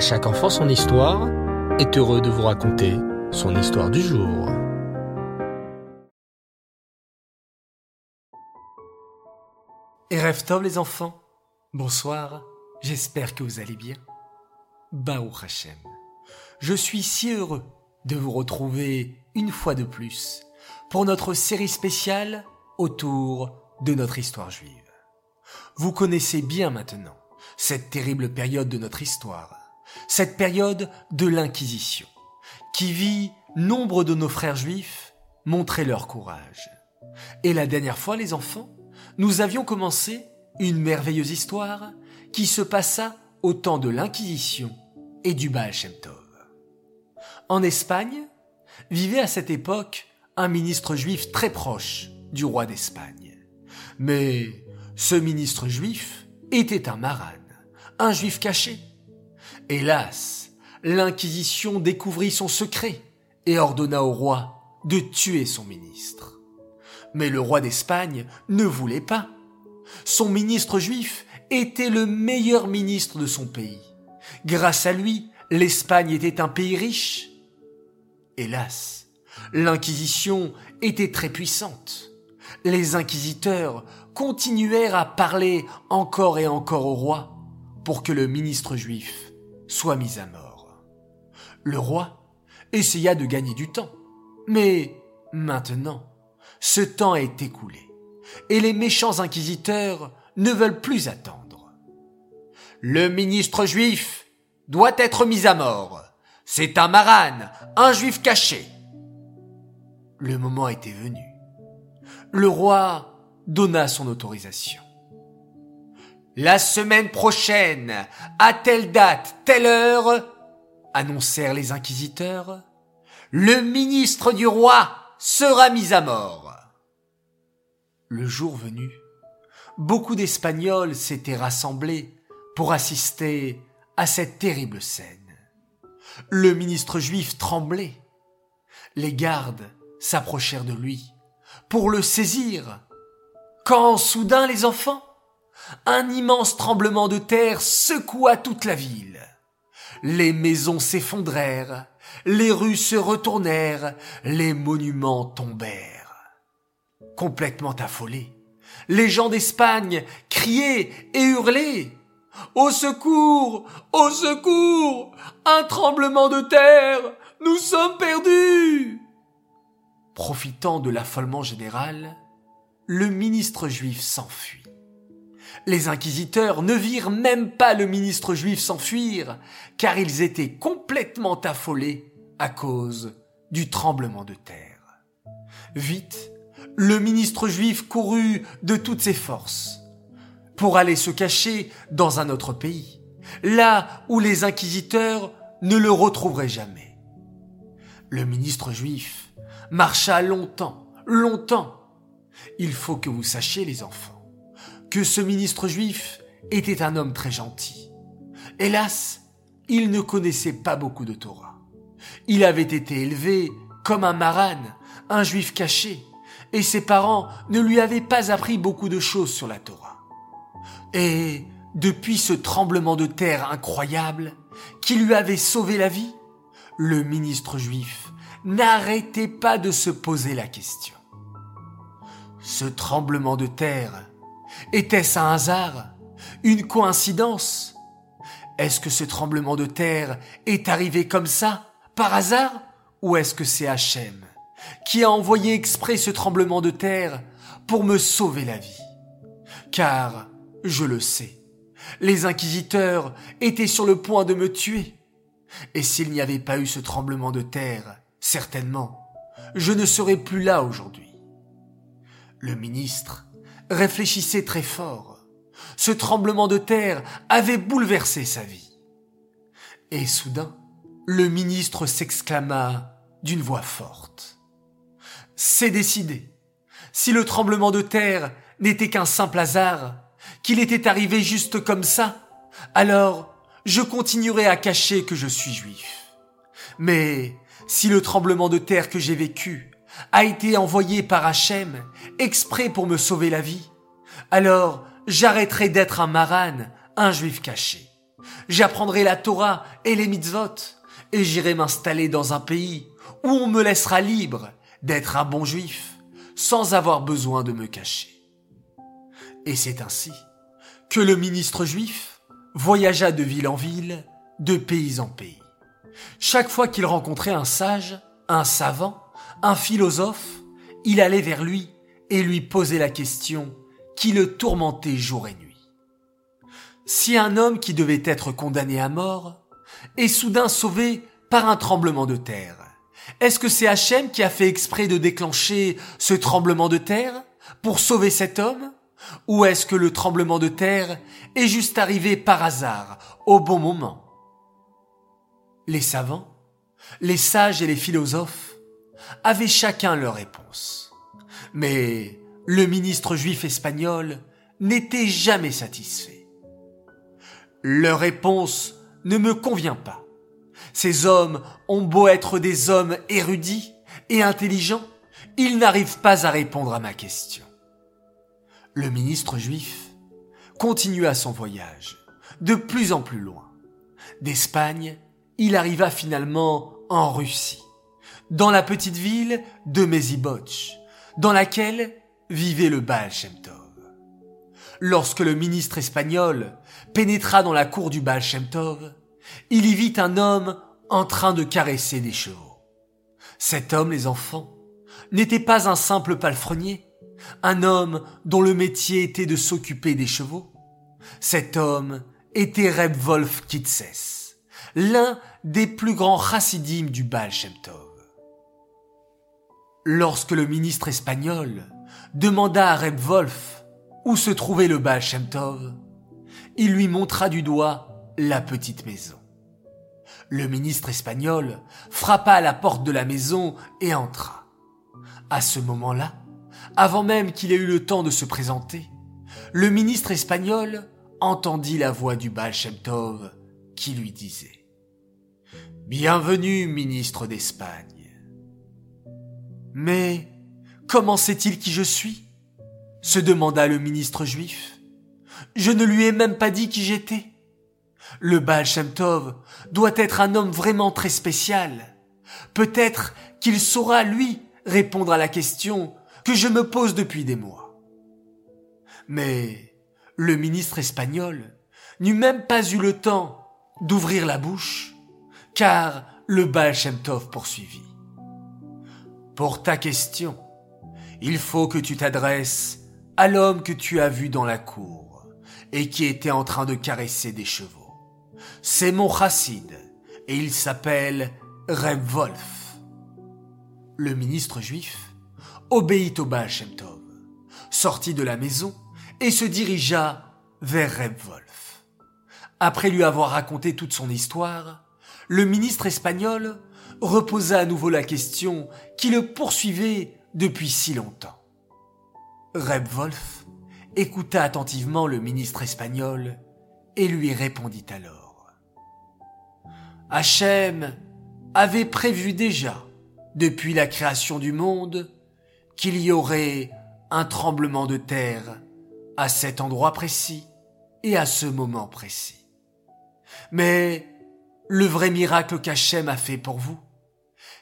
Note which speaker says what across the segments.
Speaker 1: Chaque enfant son histoire est heureux de vous raconter son histoire du jour.
Speaker 2: Et Tov les enfants, bonsoir, j'espère que vous allez bien. Baou Hashem, je suis si heureux de vous retrouver une fois de plus pour notre série spéciale autour de notre histoire juive. Vous connaissez bien maintenant cette terrible période de notre histoire, cette période de l'Inquisition, qui vit nombre de nos frères juifs montrer leur courage. Et la dernière fois, les enfants, nous avions commencé une merveilleuse histoire qui se passa au temps de l'Inquisition et du Baal Shem Tov. En Espagne, vivait à cette époque un ministre juif très proche du roi d'Espagne. Mais ce ministre juif était un marane, un juif caché. Hélas, l'Inquisition découvrit son secret et ordonna au roi de tuer son ministre. Mais le roi d'Espagne ne voulait pas. Son ministre juif était le meilleur ministre de son pays. Grâce à lui, l'Espagne était un pays riche. Hélas, l'Inquisition était très puissante. Les inquisiteurs continuèrent à parler encore et encore au roi pour que le ministre juif soit mis à mort. Le roi essaya de gagner du temps, mais maintenant, ce temps est écoulé et les méchants inquisiteurs ne veulent plus attendre. Le ministre juif doit être mis à mort. C'est un marane, un juif caché. Le moment était venu. Le roi donna son autorisation. La semaine prochaine, à telle date, telle heure, annoncèrent les inquisiteurs, le ministre du roi sera mis à mort. Le jour venu, beaucoup d'Espagnols s'étaient rassemblés pour assister à cette terrible scène. Le ministre juif tremblait. Les gardes s'approchèrent de lui pour le saisir. Quand soudain les enfants, un immense tremblement de terre secoua toute la ville. Les maisons s'effondrèrent, les rues se retournèrent, les monuments tombèrent. Complètement affolés, les gens d'Espagne criaient et hurlaient. Au secours! Au secours! Un tremblement de terre! Nous sommes perdus! Profitant de l'affolement général, le ministre juif s'enfuit. Les inquisiteurs ne virent même pas le ministre juif s'enfuir, car ils étaient complètement affolés à cause du tremblement de terre. Vite, le ministre juif courut de toutes ses forces pour aller se cacher dans un autre pays, là où les inquisiteurs ne le retrouveraient jamais. Le ministre juif marcha longtemps, longtemps. Il faut que vous sachiez, les enfants, que ce ministre juif était un homme très gentil. Hélas, il ne connaissait pas beaucoup de Torah. Il avait été élevé comme un marane, un juif caché, et ses parents ne lui avaient pas appris beaucoup de choses sur la Torah. Et depuis ce tremblement de terre incroyable qui lui avait sauvé la vie, le ministre juif n'arrêtait pas de se poser la question. Ce tremblement de terre, était-ce un hasard Une coïncidence Est-ce que ce tremblement de terre est arrivé comme ça, par hasard Ou est-ce que c'est Hachem qui a envoyé exprès ce tremblement de terre pour me sauver la vie? Car je le sais. Les inquisiteurs étaient sur le point de me tuer. Et s'il n'y avait pas eu ce tremblement de terre, certainement, je ne serais plus là aujourd'hui. Le ministre réfléchissait très fort. Ce tremblement de terre avait bouleversé sa vie. Et soudain, le ministre s'exclama d'une voix forte. C'est décidé. Si le tremblement de terre n'était qu'un simple hasard, qu'il était arrivé juste comme ça, alors je continuerai à cacher que je suis juif. Mais si le tremblement de terre que j'ai vécu a été envoyé par Hachem exprès pour me sauver la vie, alors j'arrêterai d'être un marane, un juif caché. J'apprendrai la Torah et les mitzvot, et j'irai m'installer dans un pays où on me laissera libre d'être un bon juif, sans avoir besoin de me cacher. Et c'est ainsi que le ministre juif voyagea de ville en ville, de pays en pays. Chaque fois qu'il rencontrait un sage, un savant, un philosophe, il allait vers lui et lui posait la question qui le tourmentait jour et nuit. Si un homme qui devait être condamné à mort est soudain sauvé par un tremblement de terre, est-ce que c'est Hachem qui a fait exprès de déclencher ce tremblement de terre pour sauver cet homme? Ou est-ce que le tremblement de terre est juste arrivé par hasard, au bon moment? Les savants, les sages et les philosophes avaient chacun leur réponse. Mais le ministre juif espagnol n'était jamais satisfait. Leur réponse ne me convient pas. Ces hommes ont beau être des hommes érudits et intelligents, ils n'arrivent pas à répondre à ma question. Le ministre juif continua son voyage, de plus en plus loin. D'Espagne, il arriva finalement en Russie, dans la petite ville de Mezibotch, dans laquelle vivait le Baal. Lorsque le ministre espagnol pénétra dans la cour du Baal il y vit un homme en train de caresser des chevaux. Cet homme, les enfants, n'était pas un simple palefrenier, un homme dont le métier était de s'occuper des chevaux. Cet homme était Reb Wolf Kitses, l'un des plus grands chassidim du Baal. Lorsque le ministre espagnol demanda à Reb Wolf où se trouvait le Baal il lui montra du doigt la petite maison. Le ministre espagnol frappa à la porte de la maison et entra. À ce moment-là, avant même qu'il ait eu le temps de se présenter, le ministre espagnol entendit la voix du Baal qui lui disait Bienvenue, ministre d'Espagne. Mais comment sait-il qui je suis? se demanda le ministre juif. Je ne lui ai même pas dit qui j'étais. Le Baal doit être un homme vraiment très spécial. Peut-être qu'il saura, lui, répondre à la question que je me pose depuis des mois. Mais le ministre espagnol n'eut même pas eu le temps d'ouvrir la bouche, car le Baal poursuivit. Pour ta question, il faut que tu t'adresses à l'homme que tu as vu dans la cour et qui était en train de caresser des chevaux. C'est mon chassid et il s'appelle Reb Wolf. Le ministre juif obéit au Baal Shem sortit de la maison et se dirigea vers Reb Wolf. Après lui avoir raconté toute son histoire, le ministre espagnol reposa à nouveau la question qui le poursuivait depuis si longtemps. Reb Wolf écouta attentivement le ministre espagnol et lui répondit alors. Hachem avait prévu déjà, depuis la création du monde, qu'il y aurait un tremblement de terre à cet endroit précis et à ce moment précis. Mais le vrai miracle qu'Hachem a fait pour vous,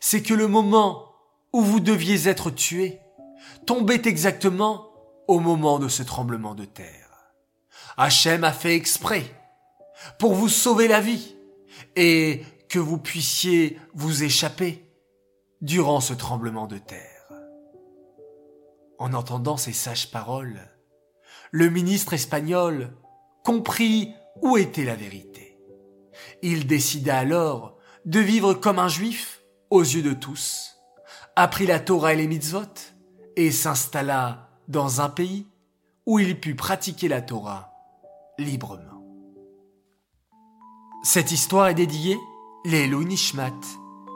Speaker 2: c'est que le moment où vous deviez être tué tombait exactement au moment de ce tremblement de terre. Hachem a fait exprès pour vous sauver la vie et que vous puissiez vous échapper durant ce tremblement de terre. En entendant ces sages paroles, le ministre espagnol comprit où était la vérité. Il décida alors de vivre comme un juif aux yeux de tous, apprit la Torah et les mitzvot et s'installa dans un pays où il put pratiquer la Torah librement. Cette histoire est dédiée Lélo Nishmat,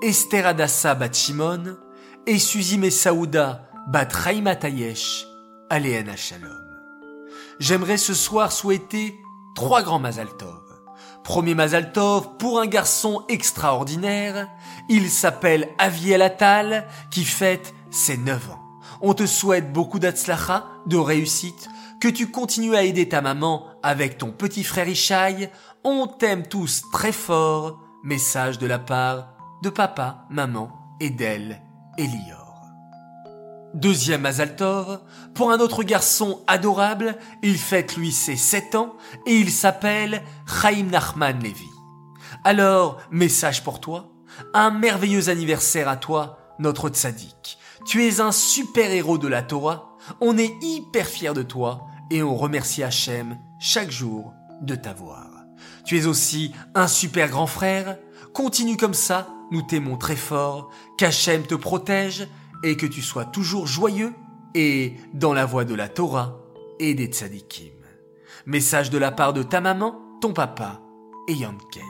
Speaker 2: Esther Adassa bat Shimon et Suzy Saouda bat Raïma Tayesh, Aléana Shalom. J'aimerais ce soir souhaiter trois grands Mazaltov. Premier Mazaltov pour un garçon extraordinaire, il s'appelle Aviel Atal qui fête ses 9 ans. On te souhaite beaucoup d'atzlacha, de réussite, que tu continues à aider ta maman avec ton petit frère Ishaï. On t'aime tous très fort. Message de la part de papa, maman et d'elle, Elior. Deuxième Azaltov, pour un autre garçon adorable, il fête lui ses sept ans et il s'appelle Chaim Nachman Levi. Alors, message pour toi, un merveilleux anniversaire à toi, notre tzaddik. Tu es un super héros de la Torah, on est hyper fiers de toi et on remercie Hachem chaque jour de t'avoir. Tu es aussi un super grand frère, continue comme ça, nous t'aimons très fort, qu'Hachem te protège et que tu sois toujours joyeux et dans la voie de la Torah et des tzadikim. Message de la part de ta maman, ton papa et Yankel.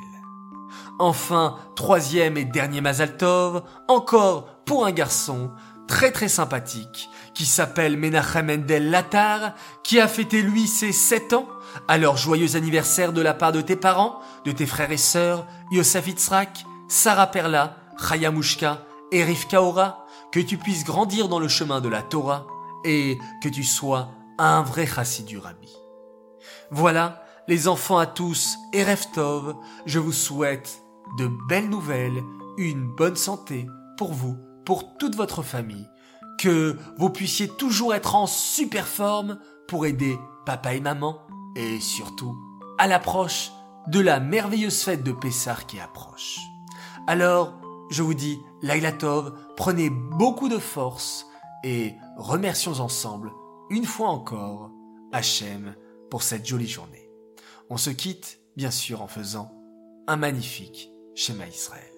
Speaker 2: Enfin, troisième et dernier Mazaltov, encore pour un garçon très très sympathique, qui s'appelle Menachem Endel Latar, qui a fêté lui ses sept ans. Alors joyeux anniversaire de la part de tes parents, de tes frères et sœurs, Yosef Itzrak, Sarah Perla, Chaya Mushka et Rivka que tu puisses grandir dans le chemin de la Torah et que tu sois un vrai chassid du. Voilà, les enfants à tous et Reftov, je vous souhaite de belles nouvelles, une bonne santé pour vous, pour toute votre famille, que vous puissiez toujours être en super forme pour aider papa et maman, et surtout à l'approche de la merveilleuse fête de Pessar qui approche. Alors, je vous dis, Laila Tov, prenez beaucoup de force et remercions ensemble, une fois encore, Hachem pour cette jolie journée. On se quitte, bien sûr, en faisant un magnifique schéma Israël.